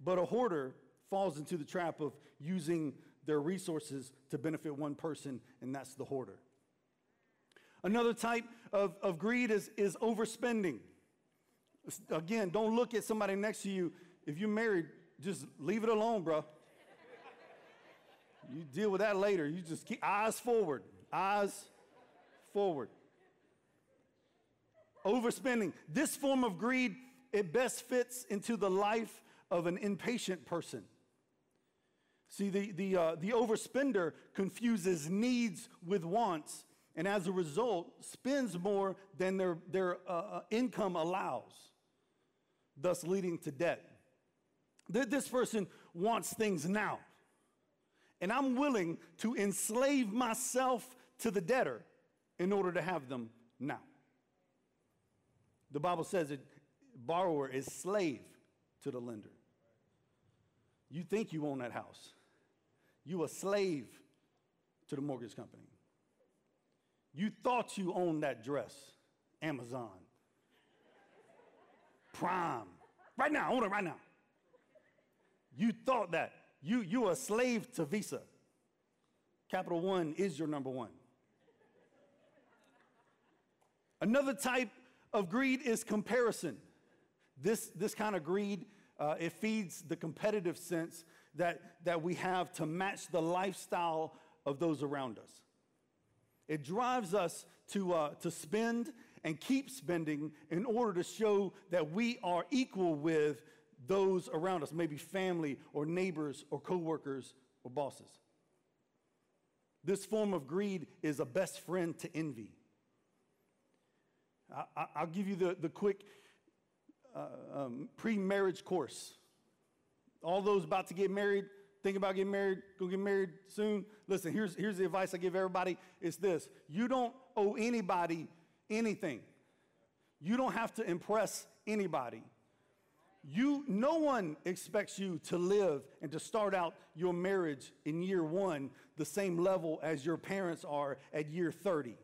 But a hoarder falls into the trap of using their resources to benefit one person, and that's the hoarder. Another type of, of greed is, is overspending. Again, don't look at somebody next to you. If you're married, just leave it alone, bro. You deal with that later. You just keep eyes forward, eyes forward. Overspending. This form of greed, it best fits into the life of an impatient person. See, the, the, uh, the overspender confuses needs with wants, and as a result, spends more than their, their uh, uh income allows, thus leading to debt. This person wants things now, and I'm willing to enslave myself to the debtor in order to have them now. The Bible says that borrower is slave to the lender. You think you own that house. You a slave to the mortgage company. You thought you owned that dress. Amazon. Prime. Right now, own it right now. You thought that. You you a slave to Visa. Capital One is your number one. Another type of greed is comparison. This, this kind of greed, uh, it feeds the competitive sense that, that we have to match the lifestyle of those around us. It drives us to, uh, to spend and keep spending in order to show that we are equal with those around us, maybe family or neighbors or coworkers or bosses. This form of greed is a best friend to envy. I, will give you the, the quick uh, um, pre marriage course. All those about to get married, think about getting married, go get married soon. Listen, here's, here's the advice I give everybody it's this you don't owe anybody anything, you don't have to impress anybody. You, no one expects you to live and to start out your marriage in year one the same level as your parents are at year 30.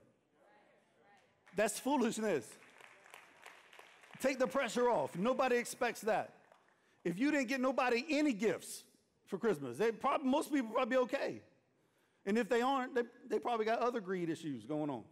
That's foolishness. Take the pressure off. Nobody expects that. If you didn't get nobody any gifts for Christmas, they probably, most people probably be okay. And if they aren't, they, they probably got other greed issues going on.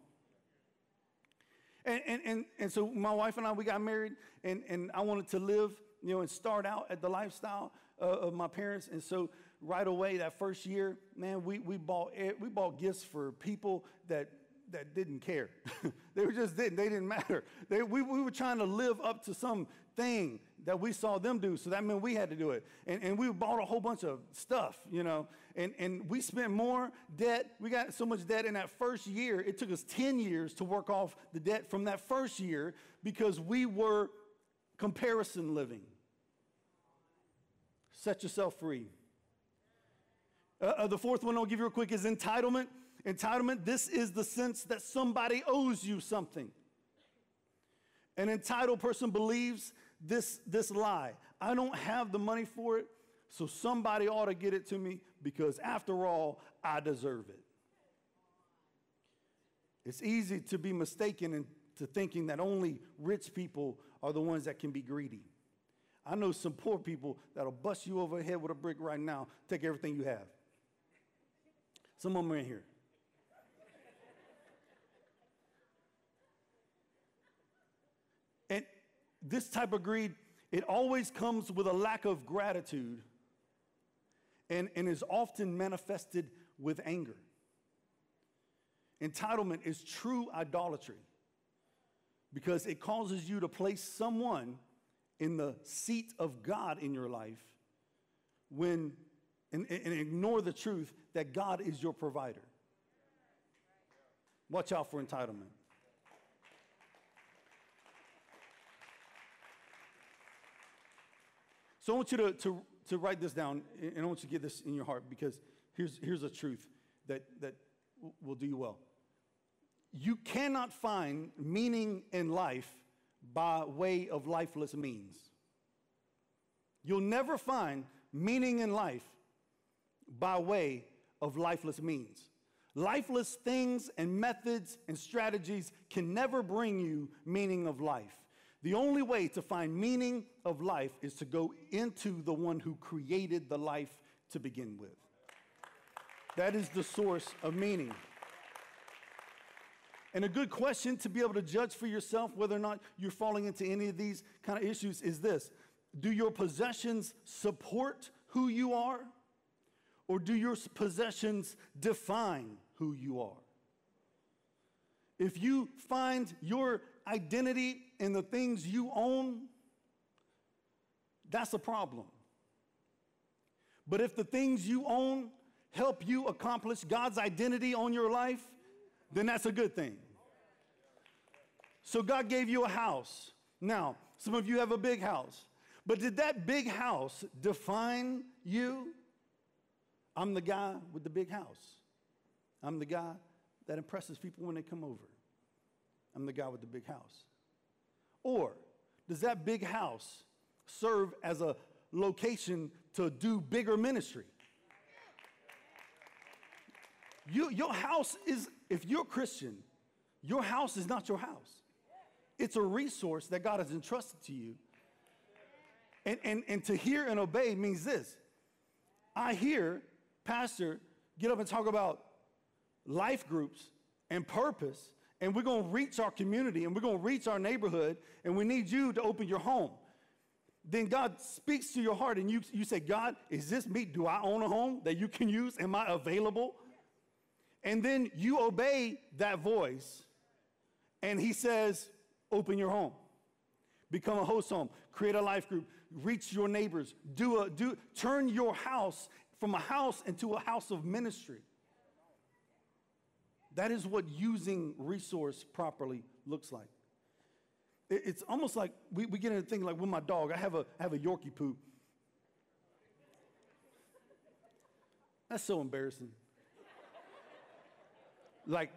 And, and, and, and so my wife and I, we got married, and, and I wanted to live, you know, and start out at the lifestyle uh, of my parents. And so right away, that first year, man, we, we, bought, we bought gifts for people that that didn't care. they were just didn't. They didn't matter. They, we, we were trying to live up to some thing that we saw them do. So that meant we had to do it. And, and we bought a whole bunch of stuff, you know. And, and we spent more debt. We got so much debt in that first year. It took us 10 years to work off the debt from that first year because we were comparison living. Set yourself free. Uh, uh, the fourth one I'll give you real quick is entitlement. Entitlement, this is the sense that somebody owes you something. An entitled person believes this, this lie I don't have the money for it, so somebody ought to get it to me because after all, I deserve it. It's easy to be mistaken into thinking that only rich people are the ones that can be greedy. I know some poor people that'll bust you over the head with a brick right now, take everything you have. Some of them are in here. This type of greed, it always comes with a lack of gratitude and, and is often manifested with anger. Entitlement is true idolatry because it causes you to place someone in the seat of God in your life when and, and ignore the truth that God is your provider. Watch out for entitlement. So I want you to, to, to write this down, and I want you to get this in your heart because here's, here's a truth that, that will do you well. You cannot find meaning in life by way of lifeless means. You'll never find meaning in life by way of lifeless means. Lifeless things and methods and strategies can never bring you meaning of life. The only way to find meaning of life is to go into the one who created the life to begin with. That is the source of meaning. And a good question to be able to judge for yourself whether or not you're falling into any of these kind of issues is this Do your possessions support who you are? Or do your possessions define who you are? If you find your identity in the things you own, that's a problem. But if the things you own help you accomplish God's identity on your life, then that's a good thing. So God gave you a house. Now, some of you have a big house. But did that big house define you? I'm the guy with the big house. I'm the guy that impresses people when they come over. I'm the guy with the big house. Or does that big house serve as a location to do bigger ministry? You, your house is, if you're Christian, your house is not your house. It's a resource that God has entrusted to you. And, and, and to hear and obey means this I hear Pastor get up and talk about life groups and purpose, and we're going to reach our community and we're going to reach our neighborhood, and we need you to open your home. Then God speaks to your heart, and you, you say, God, is this me? Do I own a home that you can use? Am I available? And then you obey that voice, and He says, Open your home, become a host home, create a life group, reach your neighbors, do a, do, turn your house from a house into a house of ministry. That is what using resource properly looks like. It, it's almost like we, we get into things like with my dog, I have a, I have a Yorkie poo. That's so embarrassing. like,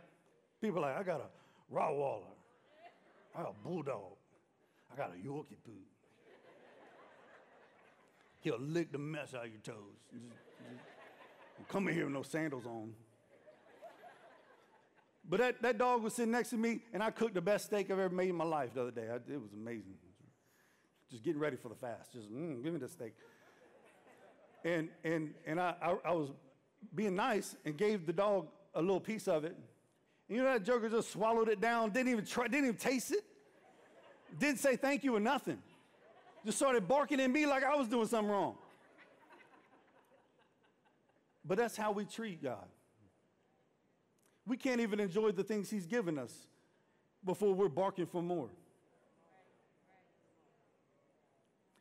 people are like, I got a Rottweiler, I got a Bulldog, I got a Yorkie poo. He'll lick the mess out of your toes. Just, just, come in here with no sandals on. But that, that dog was sitting next to me, and I cooked the best steak I've ever made in my life the other day. I, it was amazing. Just getting ready for the fast. Just, mm, give me the steak. And, and, and I, I, I, was being nice and gave the dog a little piece of it. And you know that joker just swallowed it down, didn't even try, didn't even taste it, didn't say thank you or nothing. Just started barking at me like I was doing something wrong. But that's how we treat God. We can't even enjoy the things He's given us before we're barking for more.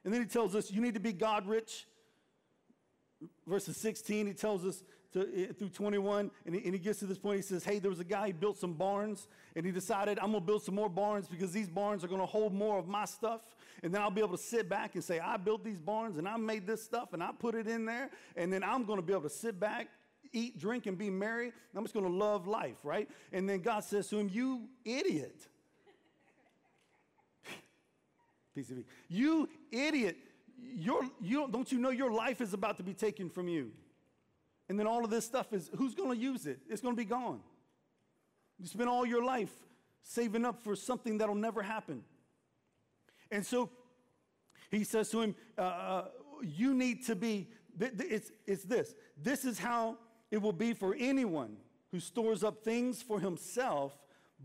And then He tells us, you need to be God rich. Verses 16, He tells us to, eh, through 21, and he, and he gets to this point. He says, Hey, there was a guy, he built some barns, and he decided, I'm going to build some more barns because these barns are going to hold more of my stuff. And then I'll be able to sit back and say, I built these barns, and I made this stuff, and I put it in there. And then I'm going to be able to sit back eat, drink, and be merry. I'm just going to love life, right? And then God says to him, You idiot. PCV. You idiot. You don't, don't you know your life is about to be taken from you? And then all of this stuff is, who's going to use it? It's going to be gone. You spend all your life saving up for something that'll never happen. And so he says to him, uh, uh You need to be, it's, it's this. This is how it will be for anyone who stores up things for himself,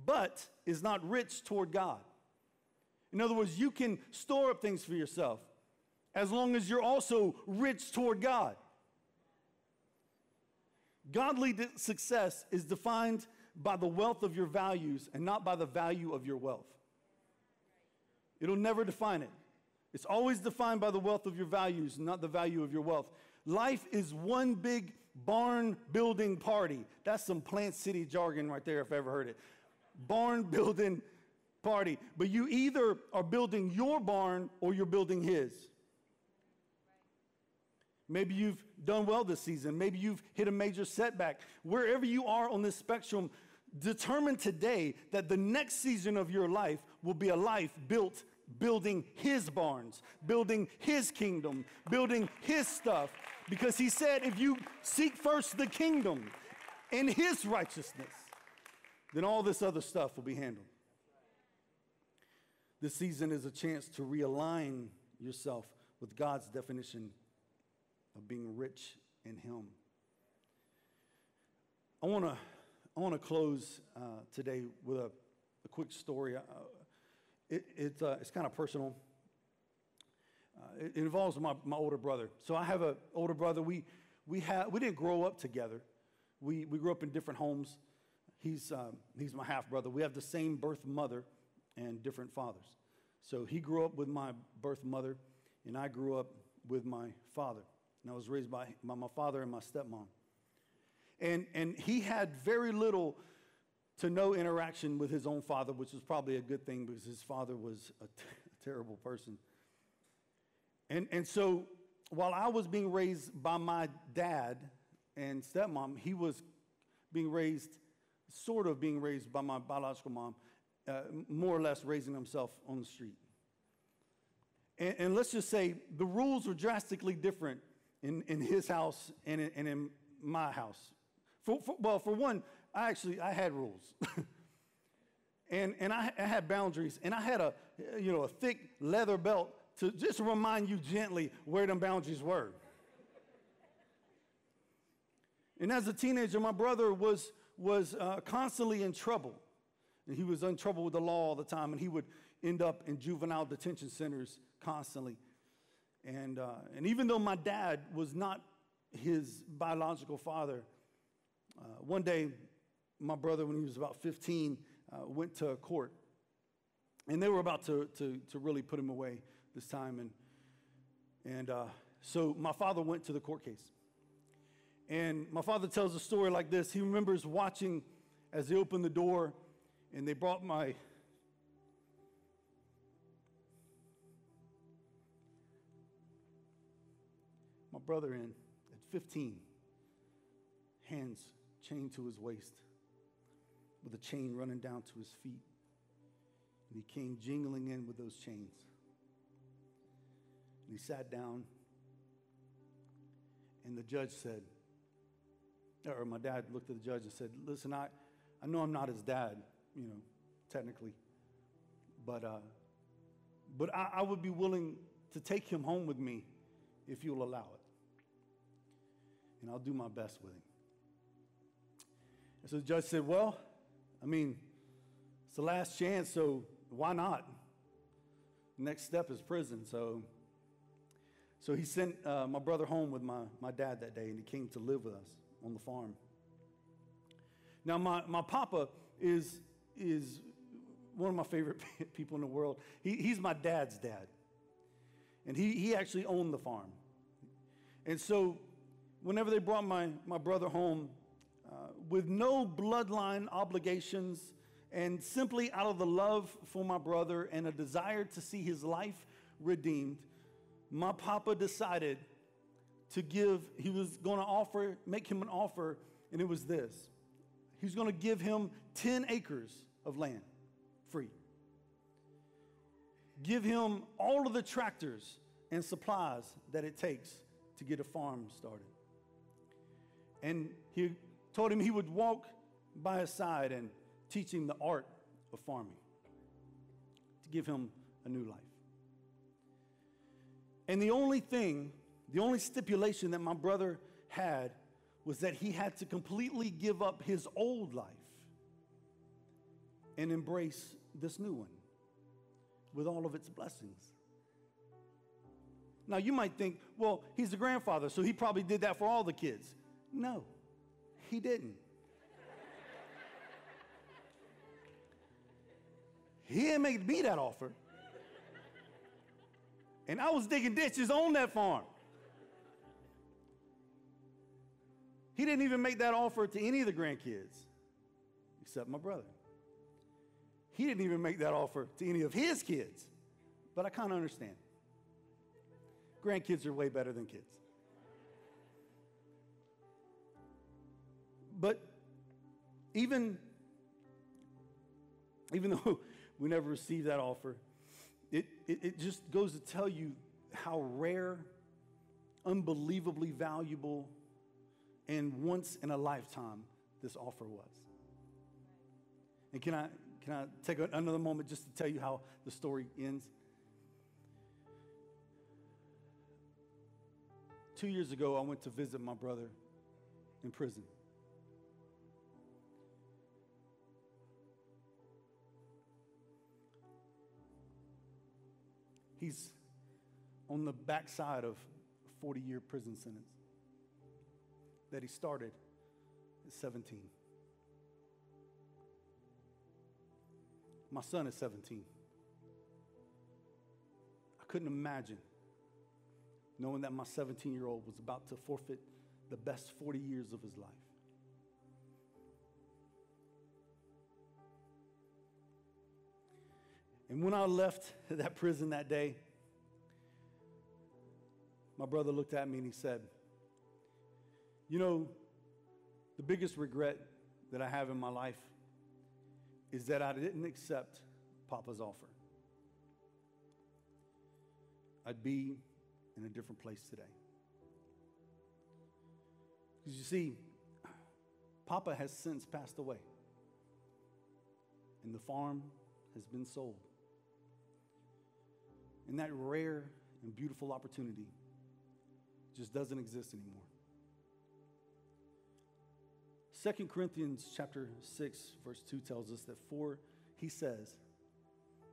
but is not rich toward God. In other words, you can store up things for yourself as long as you're also rich toward God. Godly success is defined by the wealth of your values and not by the value of your wealth. It'll never define it. It's always defined by the wealth of your values, not the value of your wealth. Life is one big barn building party. That's some Plant City jargon right there, if I ever heard it. Barn building party. But you either are building your barn or you're building his. Maybe you've done well this season. Maybe you've hit a major setback. Wherever you are on this spectrum, determine today that the next season of your life will be a life built building his barns, building his kingdom, building his stuff. Because he said, if you seek first the kingdom and his righteousness, then all this other stuff will be handled. This season is a chance to realign yourself with God's definition of being rich in him. I want to I want to close uh, today with a, a quick story. Uh, it, uh, it's kind of personal. Uh, it, involves my, my older brother. So I have an older brother. We, we, ha- we didn't grow up together. We, we grew up in different homes. he's, uh, he's my half brother. We have the same birth mother and different fathers. So he grew up with my birth mother, and I grew up with my father. And I was raised by, by my father and my stepmom. And, and he had very little to no interaction with his own father, which was probably a good thing because his father was a, t- a terrible person. And, and so while I was being raised by my dad and stepmom, he was being raised, sort of being raised by my biological mom, uh, more or less raising himself on the street. And, and, let's just say the rules were drastically different in, in his house and in, and in my house. For, for, well, for one, I actually I had rules. and and I, I, had boundaries, and I had a you know a thick leather belt to just remind you gently where them boundaries were. and as a teenager, my brother was was uh, constantly in trouble. And he was in trouble with the law all the time, and he would end up in juvenile detention centers constantly. And, uh, and even though my dad was not his biological father, uh, one day my brother, when he was about 15, uh, went to court. And they were about to, to, to really put him away this time. And, and uh, so my father went to the court case. And my father tells a story like this. He remembers watching as they opened the door and they brought my my brother in at 15 hands chained to his waist with a chain running down to his feet and he came jingling in with those chains and he sat down and the judge said or my dad looked at the judge and said listen i, I know i'm not his dad you know, technically. But, uh, but I, I would be willing to take him home with me if you'll allow it. And I'll do my best with him. And so the judge said, Well, I mean, it's the last chance, so why not? Next step is prison. So, so he sent uh, my brother home with my, my dad that day, and he came to live with us on the farm. Now, my, my papa is is one of my favorite people in the world. He, he's my dad's dad. And he, he actually owned the farm. And so, whenever they brought my, my brother home, uh, with no bloodline obligations, and simply out of the love for my brother and a desire to see his life redeemed, my papa decided to give, he was going to offer, make him an offer, and it was this. He was going to give him 10 acres of land free. Give him all of the tractors and supplies that it takes to get a farm started. And he told him he would walk by his side and teach him the art of farming to give him a new life. And the only thing, the only stipulation that my brother had was that he had to completely give up his old life and embrace this new one with all of its blessings. Now, you might think, well, he's the grandfather, so he probably did that for all the kids. No, he didn't. he didn't make me that offer. And I was digging ditches on that farm. He didn't even make that offer to any of the grandkids, except my brother. He didn't even make that offer to any of his kids. But I kind of understand. Grandkids are way better than kids. But even, even though we never received that offer, it, it, it just goes to tell you how rare, unbelievably valuable, and once in a lifetime this offer was. And can I, can I take another moment just to tell you how the story ends? Two years ago, I went to visit my brother in prison. He's on the backside of a 40 year prison sentence that he started at 17. My son is 17. I couldn't imagine knowing that my 17 year old was about to forfeit the best 40 years of his life. And when I left that prison that day, my brother looked at me and he said, You know, the biggest regret that I have in my life is that I didn't accept Papa's offer. I'd be in a different place today. Because you see, Papa has since passed away, and the farm has been sold. And that rare and beautiful opportunity just doesn't exist anymore. 2 Corinthians chapter 6 verse 2 tells us that for he says,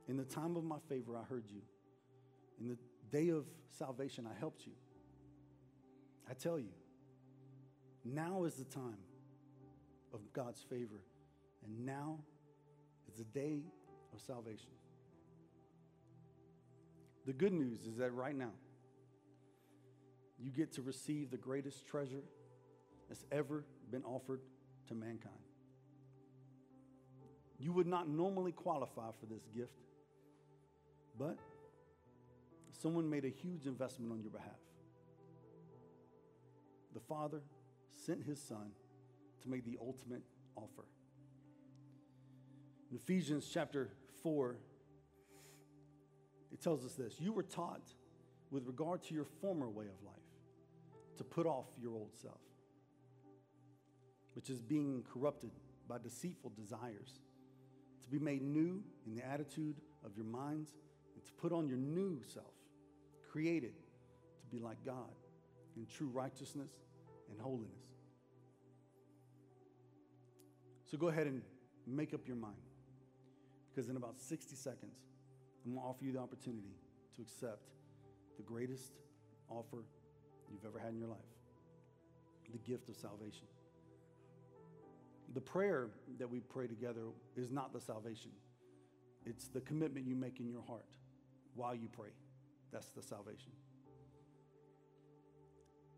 in the time of my favor I heard you. In the day of salvation I helped you. I tell you, now is the time of God's favor, and now is the day of salvation. The good news is that right now, you get to receive the greatest treasure that's ever been offered to mankind. You would not normally qualify for this gift, but someone made a huge investment on your behalf. The Father sent his Son to make the ultimate offer. In Ephesians chapter 4, it tells us this You were taught with regard to your former way of life to put off your old self, which is being corrupted by deceitful desires, to be made new in the attitude of your minds, and to put on your new self, created to be like God in true righteousness and holiness. So go ahead and make up your mind. Because in about 60 seconds, I'm going to offer you the opportunity to accept the greatest offer you've ever had in your life the gift of salvation. The prayer that we pray together is not the salvation, it's the commitment you make in your heart while you pray. That's the salvation.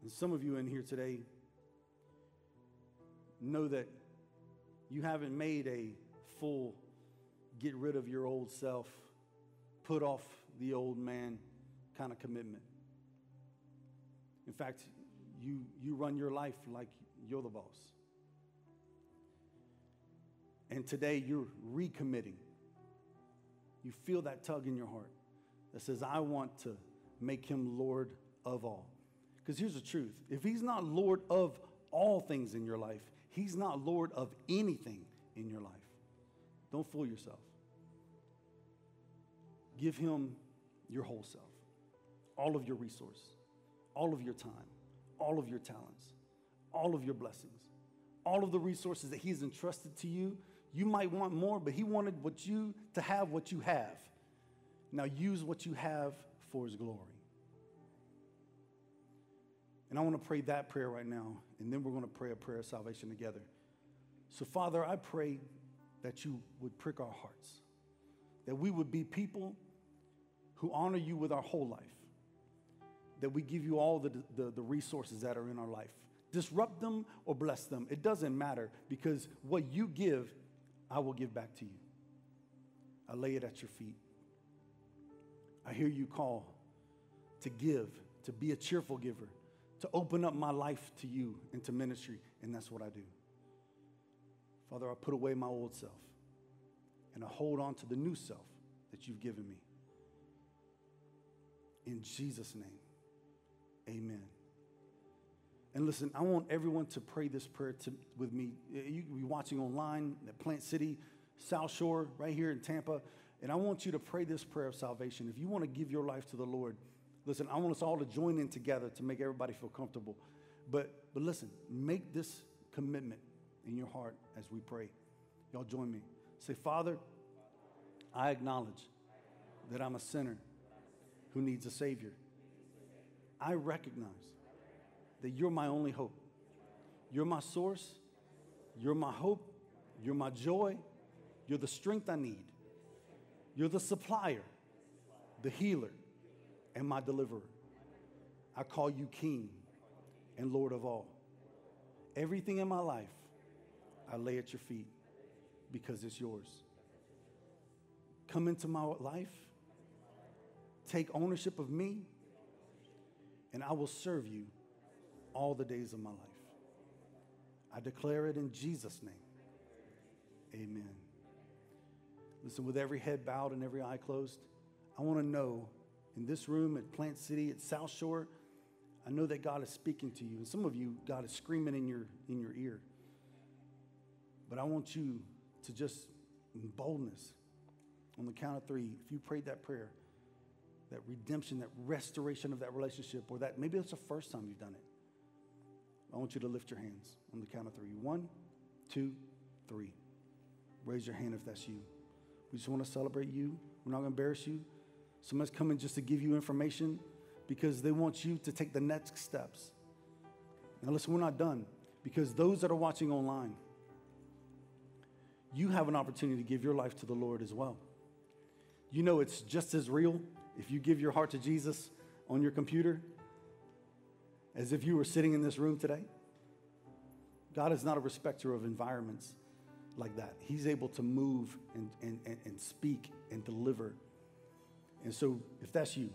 And some of you in here today know that you haven't made a full get rid of your old self, put off the old man kind of commitment. In fact, you, you run your life like you're the boss. And today you're recommitting. You feel that tug in your heart that says, I want to make him Lord of all. Because here's the truth if he's not Lord of all things in your life, he's not Lord of anything in your life. Don't fool yourself. Give him your whole self, all of your resources, all of your time, all of your talents, all of your blessings, all of the resources that he's entrusted to you. You might want more, but he wanted what you to have what you have. Now use what you have for his glory. And I want to pray that prayer right now, and then we're going to pray a prayer of salvation together. So, Father, I pray that you would prick our hearts, that we would be people who honor you with our whole life, that we give you all the, the, the resources that are in our life. Disrupt them or bless them, it doesn't matter because what you give, I will give back to you. I lay it at your feet. I hear you call to give, to be a cheerful giver, to open up my life to you and to ministry, and that's what I do. Father, I put away my old self and I hold on to the new self that you've given me. In Jesus' name, amen. And listen, I want everyone to pray this prayer to, with me. You can be watching online at Plant City, South Shore, right here in Tampa. And I want you to pray this prayer of salvation. If you want to give your life to the Lord, listen, I want us all to join in together to make everybody feel comfortable. But, but listen, make this commitment in your heart as we pray. Y'all join me. Say, Father, I acknowledge that I'm a sinner who needs a Savior. I recognize that you're my only hope. You're my source. You're my hope. You're my joy. You're the strength I need. You're the supplier, the healer, and my deliverer. I call you King and Lord of all. Everything in my life, I lay at your feet because it's yours. Come into my life, take ownership of me, and I will serve you all the days of my life. I declare it in Jesus' name. Amen. Listen, with every head bowed and every eye closed, I want to know in this room at Plant City, at South Shore, I know that God is speaking to you. And some of you, God is screaming in your, in your ear. But I want you to just, in boldness, on the count of three, if you prayed that prayer, that redemption, that restoration of that relationship, or that maybe it's the first time you've done it, I want you to lift your hands on the count of three. One, two, three. Raise your hand if that's you. We just want to celebrate you. We're not going to embarrass you. Someone's coming just to give you information because they want you to take the next steps. Now, listen, we're not done because those that are watching online, you have an opportunity to give your life to the Lord as well. You know, it's just as real if you give your heart to Jesus on your computer as if you were sitting in this room today. God is not a respecter of environments like that. He's able to move and, and, and, speak and deliver. And so, if that's you,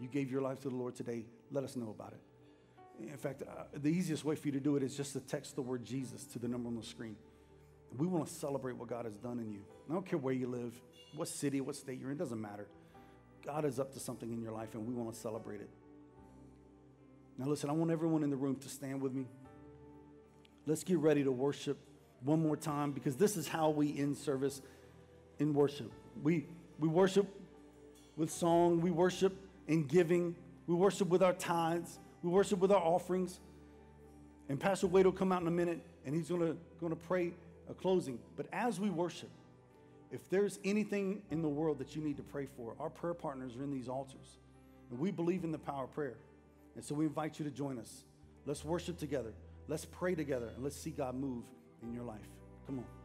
you gave your life to the Lord today, let us know about it. In fact, uh, the easiest way for you to do it is just to text the word Jesus to the number on the screen. We want to celebrate what God has done in you. I don't care where you live, what city, what state you're in, doesn't matter. God is up to something in your life, and we want to celebrate it. Now, listen, I want everyone in the room to stand with me. Let's get ready to worship one more time because this is how we end service in worship. We, we worship with song, we worship in giving, we worship with our tithes, we worship with our offerings. And Pastor Wade will come out in a minute and he's gonna, gonna pray a closing. But as we worship, if there's anything in the world that you need to pray for, our prayer partners are in these altars. And we believe in the power of prayer. And so we invite you to join us. Let's worship together. Let's pray together and let's see God move in your life. Come on.